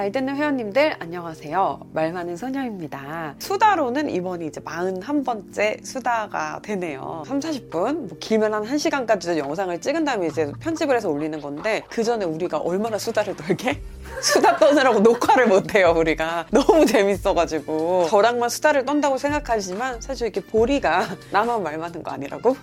잘 듣는 회원님들 안녕하세요. 말 많은 소녀입니다. 수다로는 이번이 이제 41번째 수다가 되네요. 3, 40분, 뭐 길면 한 1시간까지 영상을 찍은 다음에 이제 편집을 해서 올리는 건데 그 전에 우리가 얼마나 수다를 떨게? 수다 떠느라고 녹화를 못해요, 우리가. 너무 재밌어가지고. 저랑만 수다를 떤다고 생각하지만 사실 이렇게 보리가 나만 말 많은 거 아니라고?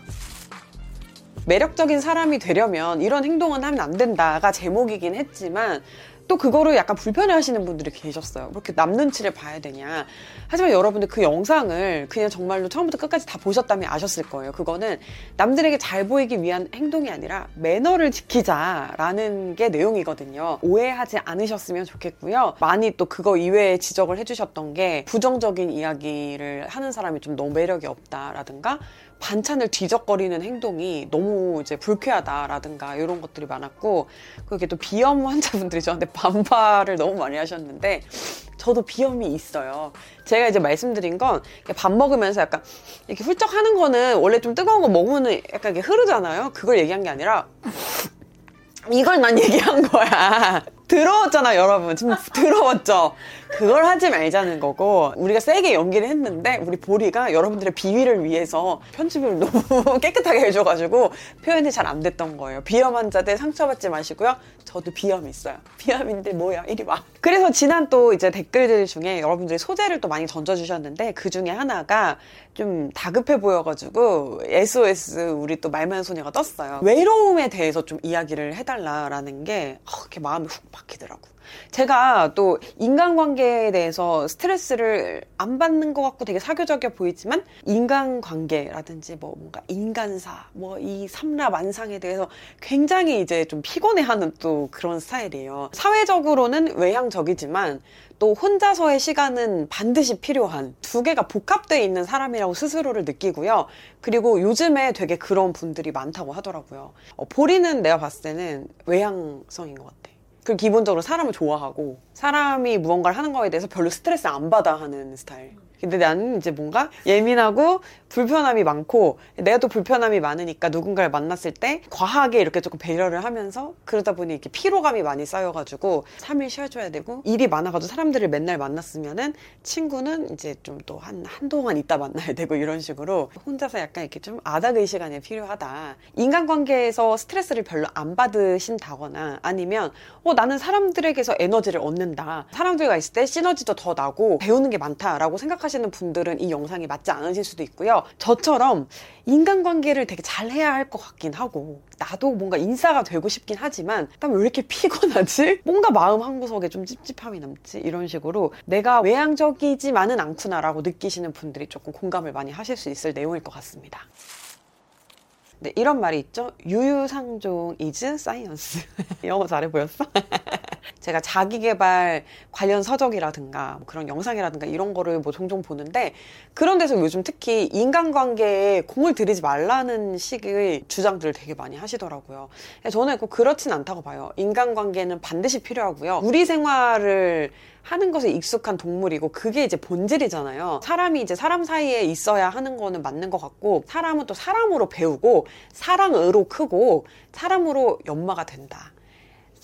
매력적인 사람이 되려면 이런 행동은 하면 안 된다가 제목이긴 했지만 또 그거를 약간 불편해 하시는 분들이 계셨어요. 그렇게 남 눈치를 봐야 되냐. 하지만 여러분들 그 영상을 그냥 정말로 처음부터 끝까지 다 보셨다면 아셨을 거예요. 그거는 남들에게 잘 보이기 위한 행동이 아니라 매너를 지키자라는 게 내용이거든요. 오해하지 않으셨으면 좋겠고요. 많이 또 그거 이외에 지적을 해주셨던 게 부정적인 이야기를 하는 사람이 좀 너무 매력이 없다라든가 반찬을 뒤적거리는 행동이 너무 이제 불쾌하다라든가 이런 것들이 많았고 그게 또 비염 환자분들이 저한테 반발을 너무 많이 하셨는데 저도 비염이 있어요. 제가 이제 말씀드린 건 밥 먹으면서 약간 이렇게 훌쩍 하는 거는 원래 좀 뜨거운 거 먹으면 약간 이게 흐르잖아요. 그걸 얘기한 게 아니라 이걸 난 얘기한 거야. 더러웠잖아, 여러분. 지금 더러웠죠? 그걸 하지 말자는 거고, 우리가 세게 연기를 했는데, 우리 보리가 여러분들의 비위를 위해서 편집을 너무 깨끗하게 해줘가지고, 표현이 잘 안 됐던 거예요. 비염 환자들 상처받지 마시고요. 저도 비염이 있어요. 비염인데 뭐야, 이리 와. 그래서 지난 또 이제 댓글들 중에 여러분들이 소재를 또 많이 던져주셨는데, 그 중에 하나가 좀 다급해 보여가지고, SOS 우리 또 말만 소녀가 떴어요. 외로움에 대해서 좀 이야기를 해달라라는 게, 어, 이렇게 마음이 훅 박히더라고. 제가 또 인간관계에 대해서 스트레스를 안 받는 것 같고 되게 사교적이어 보이지만 인간관계라든지 뭐 뭔가 인간사, 뭐 이 삼라 만상에 대해서 굉장히 이제 좀 피곤해하는 또 그런 스타일이에요. 사회적으로는 외향적이지만 또 혼자서의 시간은 반드시 필요한 두 개가 복합되어 있는 사람이라고 스스로를 느끼고요. 그리고 요즘에 되게 그런 분들이 많다고 하더라고요. 어, 보리는 내가 봤을 때는 외향성인 것 같아. 그 기본적으로 사람을 좋아하고 사람이 무언가를 하는 거에 대해서 별로 스트레스 안 받아 하는 스타일. 근데 나는 이제 뭔가 예민하고 불편함이 많고 내가 또 불편함이 많으니까 누군가를 만났을 때 과하게 이렇게 조금 배려를 하면서 그러다 보니 이렇게 피로감이 많이 쌓여가지고 3일 쉬어줘야 되고 일이 많아가지고 사람들을 맨날 만났으면은 친구는 이제 좀 또 한 한동안 있다 만나야 되고 이런 식으로 혼자서 약간 이렇게 좀 아닥의 시간이 필요하다. 인간관계에서 스트레스를 별로 안 받으신다거나 아니면 어 나는 사람들에게서 에너지를 얻는다. 사람들과 있을 때 시너지도 더 나고 배우는 게 많다라고 생각하시는 분들은 이 영상이 맞지 않으실 수도 있고요. 저처럼 인간관계를 되게 잘 해야 할 것 같긴 하고 나도 뭔가 인싸가 되고 싶긴 하지만 난 왜 이렇게 피곤하지? 뭔가 마음 한 구석에 좀 찝찝함이 남지? 이런 식으로 내가 외향적이지만은 않구나라고 느끼시는 분들이 조금 공감을 많이 하실 수 있을 내용일 것 같습니다. 네, 이런 말이 있죠. 유유상종 is science. 영어 잘해 보였어? 제가 자기개발 관련 서적이라든가 뭐 그런 영상이라든가 이런 거를 뭐 종종 보는데 그런 데서 요즘 특히 인간관계에 공을 들이지 말라는 식의 주장들을 되게 많이 하시더라고요. 저는 꼭 그렇진 않다고 봐요. 인간관계는 반드시 필요하고요. 우리 생활을 하는 것에 익숙한 동물이고 그게 이제 본질이잖아요. 사람이 이제 사람 사이에 있어야 하는 거는 맞는 것 같고 사람은 또 사람으로 배우고 사랑으로 크고 사람으로 연마가 된다.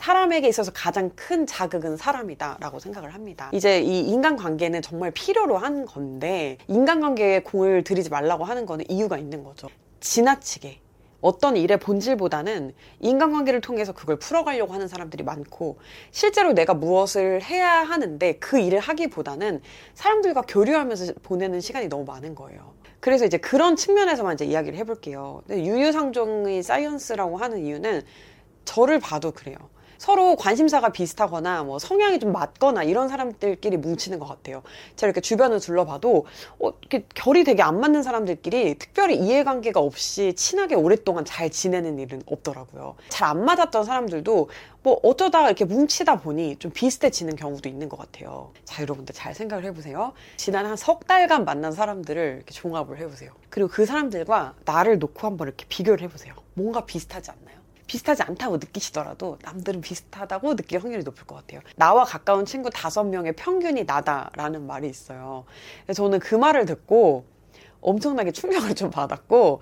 사람에게 있어서 가장 큰 자극은 사람이다라고 생각을 합니다. 이제 이 인간관계는 정말 필요로 한 건데 인간관계에 공을 들이지 말라고 하는 거는 이유가 있는 거죠. 지나치게 어떤 일의 본질보다는 인간관계를 통해서 그걸 풀어가려고 하는 사람들이 많고 실제로 내가 무엇을 해야 하는데 그 일을 하기보다는 사람들과 교류하면서 보내는 시간이 너무 많은 거예요. 그래서 이제 그런 측면에서만 이제 이야기를 해볼게요. 유유상종의 사이언스라고 하는 이유는 저를 봐도 그래요. 서로 관심사가 비슷하거나 뭐 성향이 좀 맞거나 이런 사람들끼리 뭉치는 것 같아요. 제가 이렇게 주변을 둘러봐도 어, 이렇게 결이 되게 안 맞는 사람들끼리 특별히 이해관계가 없이 친하게 오랫동안 잘 지내는 일은 없더라고요. 잘 안 맞았던 사람들도 뭐 어쩌다 이렇게 뭉치다 보니 좀 비슷해지는 경우도 있는 것 같아요. 자, 여러분들 잘 생각을 해보세요. 지난 한 석 달간 만난 사람들을 이렇게 종합을 해보세요. 그리고 그 사람들과 나를 놓고 한번 이렇게 비교를 해보세요. 뭔가 비슷하지 않나요? 비슷하지 않다고 느끼시더라도 남들은 비슷하다고 느낄 확률이 높을 것 같아요. 나와 가까운 친구 다섯 명의 평균이 나다라는 말이 있어요. 저는 그 말을 듣고 엄청나게 충격을 좀 받았고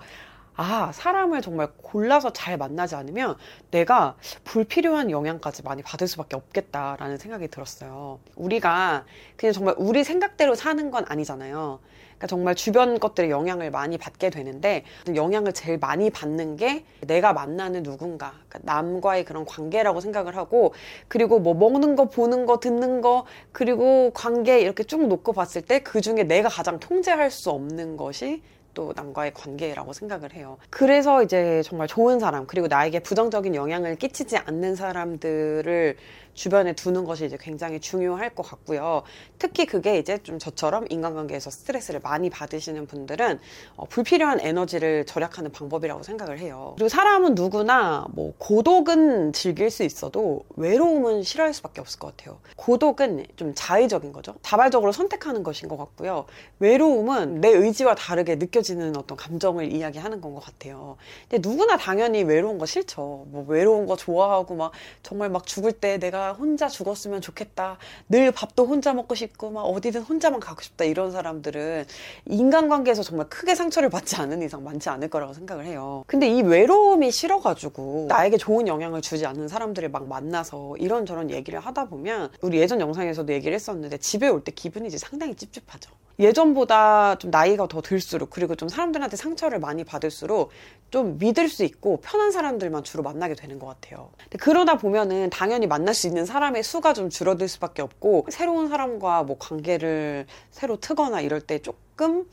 아, 사람을 정말 골라서 잘 만나지 않으면 내가 불필요한 영향까지 많이 받을 수밖에 없겠다라는 생각이 들었어요. 우리가 그냥 정말 우리 생각대로 사는 건 아니잖아요. 그러니까 정말 주변 것들의 영향을 많이 받게 되는데 영향을 제일 많이 받는 게 내가 만나는 누군가, 그러니까 남과의 그런 관계라고 생각을 하고 그리고 뭐 먹는 거, 보는 거, 듣는 거 그리고 관계 이렇게 쭉 놓고 봤을 때 그 중에 내가 가장 통제할 수 없는 것이 또 남과의 관계라고 생각을 해요. 그래서 이제 정말 좋은 사람, 그리고 나에게 부정적인 영향을 끼치지 않는 사람들을 주변에 두는 것이 이제 굉장히 중요할 것 같고요. 특히 그게 이제 좀 저처럼 인간관계에서 스트레스를 많이 받으시는 분들은 어, 불필요한 에너지를 절약하는 방법이라고 생각을 해요. 그리고 사람은 누구나 뭐 고독은 즐길 수 있어도 외로움은 싫어할 수밖에 없을 것 같아요. 고독은 좀 자의적인 거죠. 자발적으로 선택하는 것인 것 같고요. 외로움은 내 의지와 다르게 느껴 지는 어떤 감정을 이야기하는 건 것 같아요. 근데 누구나 당연히 외로운 거 싫죠. 뭐 외로운 거 좋아하고 막 정말 막 죽을 때 내가 혼자 죽었으면 좋겠다. 늘 밥도 혼자 먹고 싶고 막 어디든 혼자만 가고 싶다. 이런 사람들은 인간관계에서 정말 크게 상처를 받지 않는 이상 많지 않을 거라고 생각을 해요. 근데 이 외로움이 싫어가지고 나에게 좋은 영향을 주지 않는 사람들을 막 만나서 이런저런 얘기를 하다 보면 우리 예전 영상에서도 얘기를 했었는데 집에 올 때 기분이 이제 상당히 찝찝하죠. 예전보다 좀 나이가 더 들수록 그리고 좀 사람들한테 상처를 많이 받을수록 좀 믿을 수 있고 편한 사람들만 주로 만나게 되는 것 같아요. 그러다 보면은 당연히 만날 수 있는 사람의 수가 좀 줄어들 수밖에 없고 새로운 사람과 뭐 관계를 새로 트거나 이럴 때 조금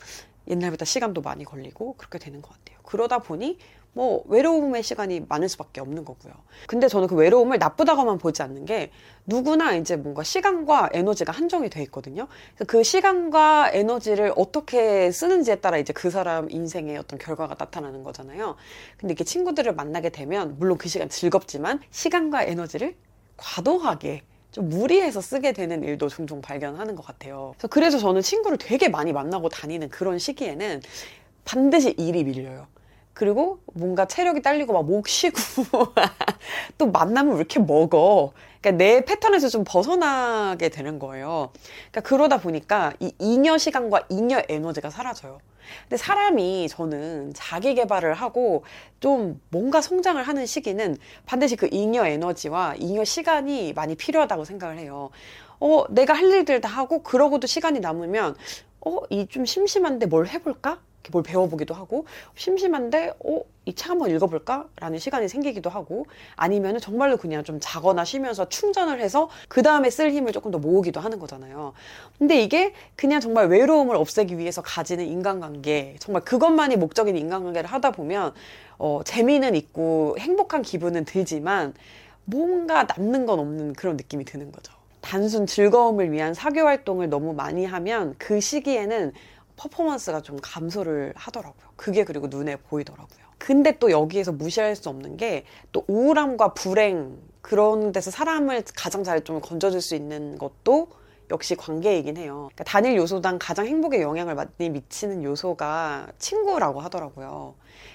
옛날보다 시간도 많이 걸리고 그렇게 되는 것 같아요. 그러다 보니 뭐 외로움의 시간이 많을 수밖에 없는 거고요. 근데 저는 그 외로움을 나쁘다고만 보지 않는 게 누구나 이제 뭔가 시간과 에너지가 한정이 돼 있거든요. 그 시간과 에너지를 어떻게 쓰는지에 따라 이제 그 사람 인생의 어떤 결과가 나타나는 거잖아요. 근데 이렇게 친구들을 만나게 되면 물론 그 시간 즐겁지만 시간과 에너지를 과도하게 좀 무리해서 쓰게 되는 일도 종종 발견하는 것 같아요. 그래서 저는 친구를 되게 많이 만나고 다니는 그런 시기에는 반드시 일이 밀려요. 그리고 뭔가 체력이 딸리고 막 목 쉬고 또 만나면 왜 이렇게 먹어. 그러니까 내 패턴에서 좀 벗어나게 되는 거예요. 그러니까 그러다 보니까 이 잉여 시간과 잉여 에너지가 사라져요. 근데 사람이 저는 자기 개발을 하고 좀 뭔가 성장을 하는 시기는 반드시 그 잉여 에너지와 잉여 시간이 많이 필요하다고 생각을 해요. 어, 내가 할 일들 다 하고 그러고도 시간이 남으면 어, 이 좀 심심한데 뭘 해볼까? 뭘 배워보기도 하고 심심한데 어, 이 책 한번 읽어볼까? 라는 시간이 생기기도 하고 아니면 정말로 그냥 좀 자거나 쉬면서 충전을 해서 그 다음에 쓸 힘을 조금 더 모으기도 하는 거잖아요. 근데 이게 그냥 정말 외로움을 없애기 위해서 가지는 인간관계 정말 그것만이 목적인 인간관계를 하다 보면 어, 재미는 있고 행복한 기분은 들지만 뭔가 남는 건 없는 그런 느낌이 드는 거죠. 단순 즐거움을 위한 사교 활동을 너무 많이 하면 그 시기에는 퍼포먼스가 좀 감소를 하더라고요. 그게 그리고 눈에 보이더라고요. 근데 또 여기에서 무시할 수 없는 게 또 우울함과 불행 그런 데서 사람을 가장 잘 좀 건져줄 수 있는 것도 역시 관계이긴 해요. 그러니까 단일 요소당 가장 행복에 영향을 많이 미치는 요소가 친구라고 하더라고요.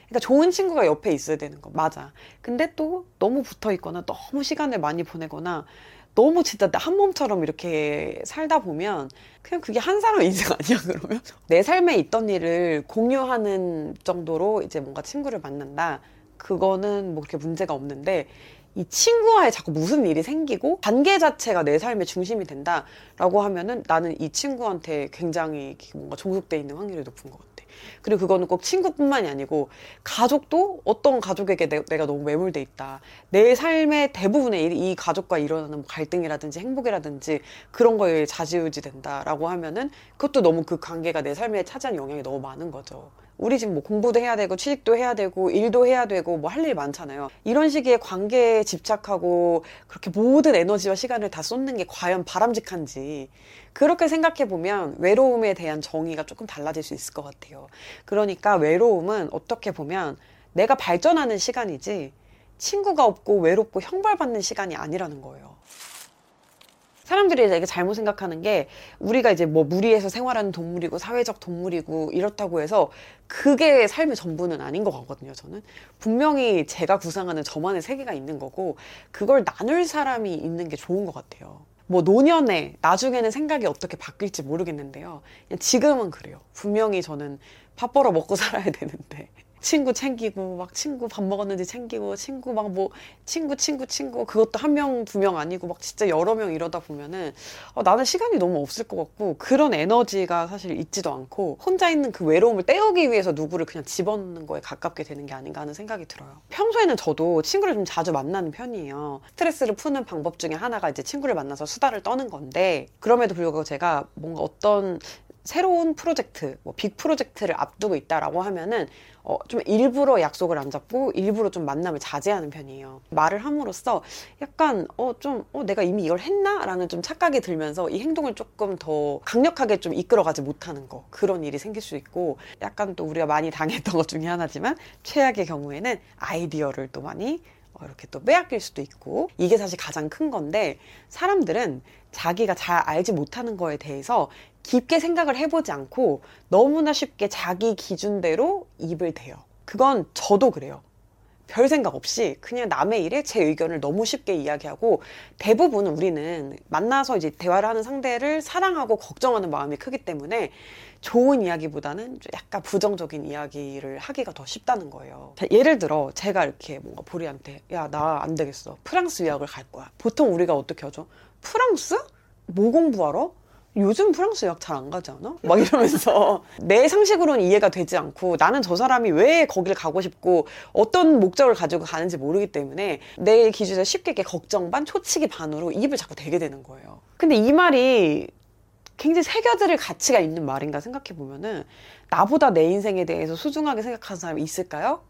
그러니까 좋은 친구가 옆에 있어야 되는 거 맞아. 근데 또 너무 붙어 있거나 너무 시간을 많이 보내거나 너무 진짜 한 몸처럼 이렇게 살다 보면 그냥 그게 한 사람 인생 아니야 그러면 내 삶에 있던 일을 공유하는 정도로 이제 뭔가 친구를 만난다 그거는 뭐 그렇게 문제가 없는데 이 친구와의 자꾸 무슨 일이 생기고 관계 자체가 내 삶의 중심이 된다라고 하면은 나는 이 친구한테 굉장히 뭔가 종속돼 있는 확률이 높은 것 같아. 그리고 그거는 꼭 친구뿐만이 아니고 가족도 어떤 가족에게 내, 가 너무 매몰돼 있다. 내 삶의 대부분의 일이 이 가족과 일어나는 뭐 갈등이라든지 행복이라든지 그런 거에 자지우지 된다라고 하면은 그것도 너무 그 관계가 내 삶에 차지한 영향이 너무 많은 거죠. 우리 지금 뭐 공부도 해야 되고 취직도 해야 되고 일도 해야 되고 뭐 할 일 많잖아요. 이런 시기에 관계에 집착하고 그렇게 모든 에너지와 시간을 다 쏟는 게 과연 바람직한지 그렇게 생각해 보면 외로움에 대한 정의가 조금 달라질 수 있을 것 같아요. 그러니까 외로움은 어떻게 보면 내가 발전하는 시간이지 친구가 없고 외롭고 형벌받는 시간이 아니라는 거예요. 사람들이 이제 잘못 생각하는 게 우리가 이제 뭐 무리해서 생활하는 동물이고 사회적 동물이고 이렇다고 해서 그게 삶의 전부는 아닌 것 같거든요, 저는. 분명히 제가 구상하는 저만의 세계가 있는 거고 그걸 나눌 사람이 있는 게 좋은 것 같아요. 뭐 노년에 나중에는 생각이 어떻게 바뀔지 모르겠는데요. 지금은 그래요. 분명히 저는 밥 벌어 먹고 살아야 되는데 친구 챙기고 막 친구 밥 먹었는지 챙기고 친구 막 뭐 친구 친구 친구 그것도 한 명 두 명 아니고 막 진짜 여러 명 이러다 보면은 어, 나는 시간이 너무 없을 것 같고 그런 에너지가 사실 있지도 않고 혼자 있는 그 외로움을 때우기 위해서 누구를 그냥 집어넣는 거에 가깝게 되는 게 아닌가 하는 생각이 들어요. 평소에는 저도 친구를 좀 자주 만나는 편이에요. 스트레스를 푸는 방법 중에 하나가 이제 친구를 만나서 수다를 떠는 건데 그럼에도 불구하고 제가 뭔가 어떤 새로운 프로젝트, 뭐 빅 프로젝트를 앞두고 있다라고 하면은 어, 좀 일부러 약속을 안 잡고 일부러 좀 만남을 자제하는 편이에요. 말을 함으로써 약간 어, 좀 어, 내가 이미 이걸 했나? 라는 좀 착각이 들면서 이 행동을 조금 더 강력하게 좀 이끌어가지 못하는 거 그런 일이 생길 수 있고 약간 또 우리가 많이 당했던 것 중에 하나지만 최악의 경우에는 아이디어를 또 많이 어, 이렇게 또 빼앗길 수도 있고 이게 사실 가장 큰 건데 사람들은 자기가 잘 알지 못하는 거에 대해서 깊게 생각을 해보지 않고 너무나 쉽게 자기 기준대로 입을 대요. 그건 저도 그래요. 별 생각 없이 그냥 남의 일에 제 의견을 너무 쉽게 이야기하고 대부분 우리는 만나서 이제 대화를 하는 상대를 사랑하고 걱정하는 마음이 크기 때문에 좋은 이야기보다는 약간 부정적인 이야기를 하기가 더 쉽다는 거예요. 자, 예를 들어 제가 이렇게 뭔가 보리한테 야 나 안 되겠어 프랑스 유학을 갈 거야. 보통 우리가 어떻게 하죠? 프랑스? 뭐 공부하러? 요즘 프랑스 유학 잘 안 가지 않아? 막 이러면서 내 상식으로는 이해가 되지 않고 나는 저 사람이 왜 거길 가고 싶고 어떤 목적을 가지고 가는지 모르기 때문에 내 기준에 쉽게 걱정 반 초치기 반으로 입을 자꾸 대게 되는 거예요. 근데 이 말이 굉장히 새겨들을 가치가 있는 말인가 생각해 보면은 나보다 내 인생에 대해서 소중하게 생각하는 사람이 있을까요?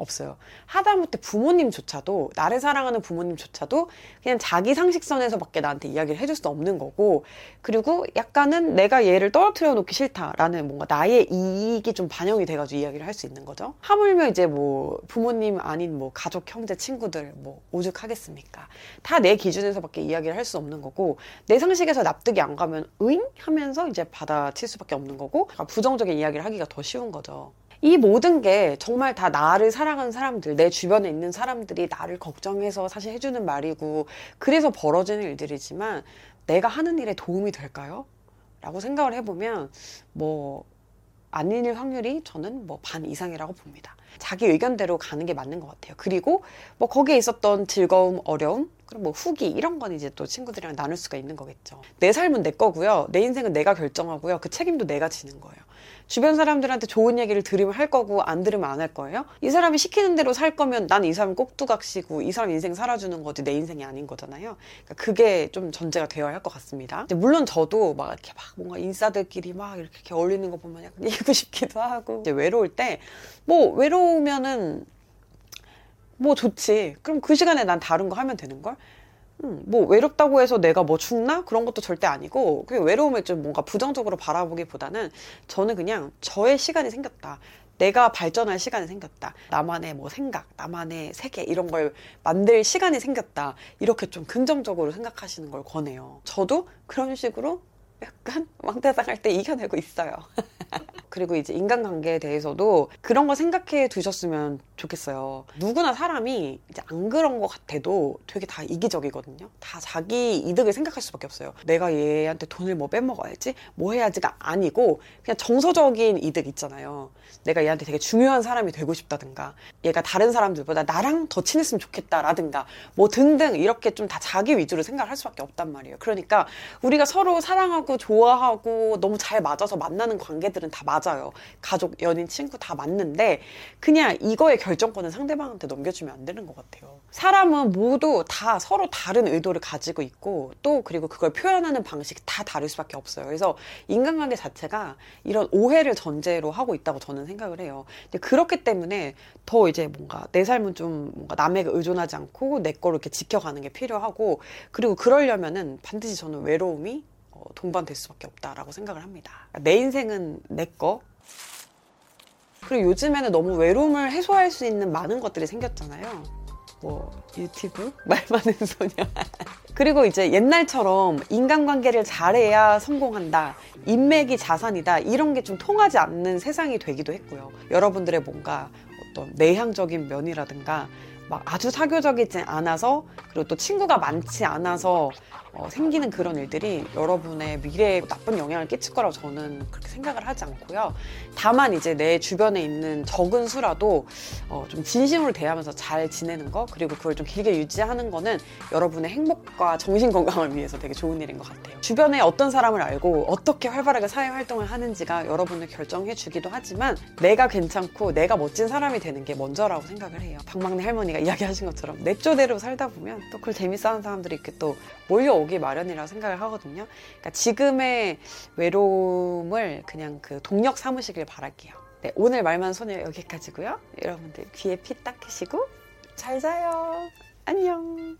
없어요. 하다못해 부모님조차도 나를 사랑하는 부모님조차도 그냥 자기 상식선에서밖에 나한테 이야기를 해줄 수 없는 거고 그리고 약간은 내가 얘를 떨어뜨려 놓기 싫다라는 뭔가 나의 이익이 좀 반영이 돼가지고 이야기를 할 수 있는 거죠. 하물며 이제 뭐 부모님 아닌 뭐 가족 형제 친구들 뭐 오죽하겠습니까? 다 내 기준에서밖에 이야기를 할 수 없는 거고 내 상식에서 납득이 안 가면 응 하면서 이제 받아칠 수밖에 없는 거고 부정적인 이야기를 하기가 더 쉬운 거죠. 이 모든 게 정말 다 나를 사랑하는 사람들, 내 주변에 있는 사람들이 나를 걱정해서 사실 해주는 말이고, 그래서 벌어지는 일들이지만, 내가 하는 일에 도움이 될까요? 라고 생각을 해보면, 뭐, 아닐 확률이 저는 뭐 반 이상이라고 봅니다. 자기 의견대로 가는 게 맞는 것 같아요. 그리고 뭐 거기에 있었던 즐거움, 어려움, 그리고 뭐 후기 이런 건 이제 또 친구들이랑 나눌 수가 있는 거겠죠. 내 삶은 내 거고요. 내 인생은 내가 결정하고요. 그 책임도 내가 지는 거예요. 주변 사람들한테 좋은 얘기를 들으면 할 거고 안 들으면 안 할 거예요. 이 사람이 시키는 대로 살 거면 난 이 사람 꼭두각시고 이 사람 인생 살아주는 거지 내 인생이 아닌 거잖아요. 그러니까 그게 좀 전제가 되어야 할 것 같습니다. 물론 저도 막 이렇게 막 뭔가 인싸들끼리 막 이렇게, 이렇게 어울리는 거 보면 약간 이고 싶기도 하고 이제 외로울 때 뭐 외로우면은 뭐 좋지. 그럼 그 시간에 난 다른 거 하면 되는 걸. 음, 뭐 외롭다고 해서 내가 뭐 죽나 그런 것도 절대 아니고 그 외로움을 좀 뭔가 부정적으로 바라보기보다는 저는 그냥 저의 시간이 생겼다. 내가 발전할 시간이 생겼다. 나만의 뭐 생각, 나만의 세계 이런 걸 만들 시간이 생겼다. 이렇게 좀 긍정적으로 생각하시는 걸 권해요. 저도 그런 식으로 약간 왕따 당할 때 이겨내고 있어요. 그리고 이제 인간관계에 대해서도 그런 거 생각해 두셨으면 좋겠어요. 누구나 사람이 이제 안 그런 것 같아도 되게 다 이기적이거든요. 다 자기 이득을 생각할 수밖에 없어요. 내가 얘한테 돈을 뭐 빼먹어야지, 뭐 해야지가 아니고 그냥 정서적인 이득 있잖아요. 내가 얘한테 되게 중요한 사람이 되고 싶다든가, 얘가 다른 사람들보다 나랑 더 친했으면 좋겠다라든가, 뭐 등등 이렇게 좀 다 자기 위주로 생각을 할 수밖에 없단 말이에요. 그러니까 우리가 서로 사랑하고 좋아하고 너무 잘 맞아서 만나는 관계들 은 다 맞아요. 가족, 연인, 친구 다 맞는데 그냥 이거의 결정권은 상대방한테 넘겨주면 안 되는 것 같아요. 사람은 모두 다 서로 다른 의도를 가지고 있고 또 그리고 그걸 표현하는 방식이 다 다를 수밖에 없어요. 그래서 인간관계 자체가 이런 오해를 전제로 하고 있다고 저는 생각을 해요. 그렇기 때문에 더 이제 뭔가 내 삶은 좀 뭔가 남에게 의존하지 않고 내 거를 이렇게 지켜가는 게 필요하고 그리고 그러려면은 반드시 저는 외로움이 어, 동반될 수밖에 없다라고 생각을 합니다. 내 인생은 내 거. 그리고 요즘에는 너무 외로움을 해소할 수 있는 많은 것들이 생겼잖아요. 뭐 유튜브 말 많은 소녀. 그리고 이제 옛날처럼 인간관계를 잘해야 성공한다. 인맥이 자산이다. 이런 게 좀 통하지 않는 세상이 되기도 했고요. 여러분들의 뭔가 어떤 내향적인 면이라든가 막 아주 사교적이지 않아서 그리고 또 친구가 많지 않아서 어, 생기는 그런 일들이 여러분의 미래에 나쁜 영향을 끼칠 거라고 저는 그렇게 생각을 하지 않고요. 다만 이제 내 주변에 있는 적은 수라도 어, 좀 진심으로 대하면서 잘 지내는 거 그리고 그걸 좀 길게 유지하는 거는 여러분의 행복과 정신 건강을 위해서 되게 좋은 일인 것 같아요. 주변에 어떤 사람을 알고 어떻게 활발하게 사회 활동을 하는지가 여러분을 결정해 주기도 하지만 내가 괜찮고 내가 멋진 사람이 되는 게 먼저라고 생각을 해요. 방망래 할머니가 이야기하신 것처럼 냅조대로 살다 보면 또 그걸 재밌어하는 사람들이 이렇게 또 몰려오기 마련이라고 생각을 하거든요. 그러니까 지금의 외로움을 그냥 그 동력 삼으시길 바랄게요. 네, 오늘 말만 소녀 여기까지고요. 여러분들 귀에 피딱 키시고 잘 자요. 안녕.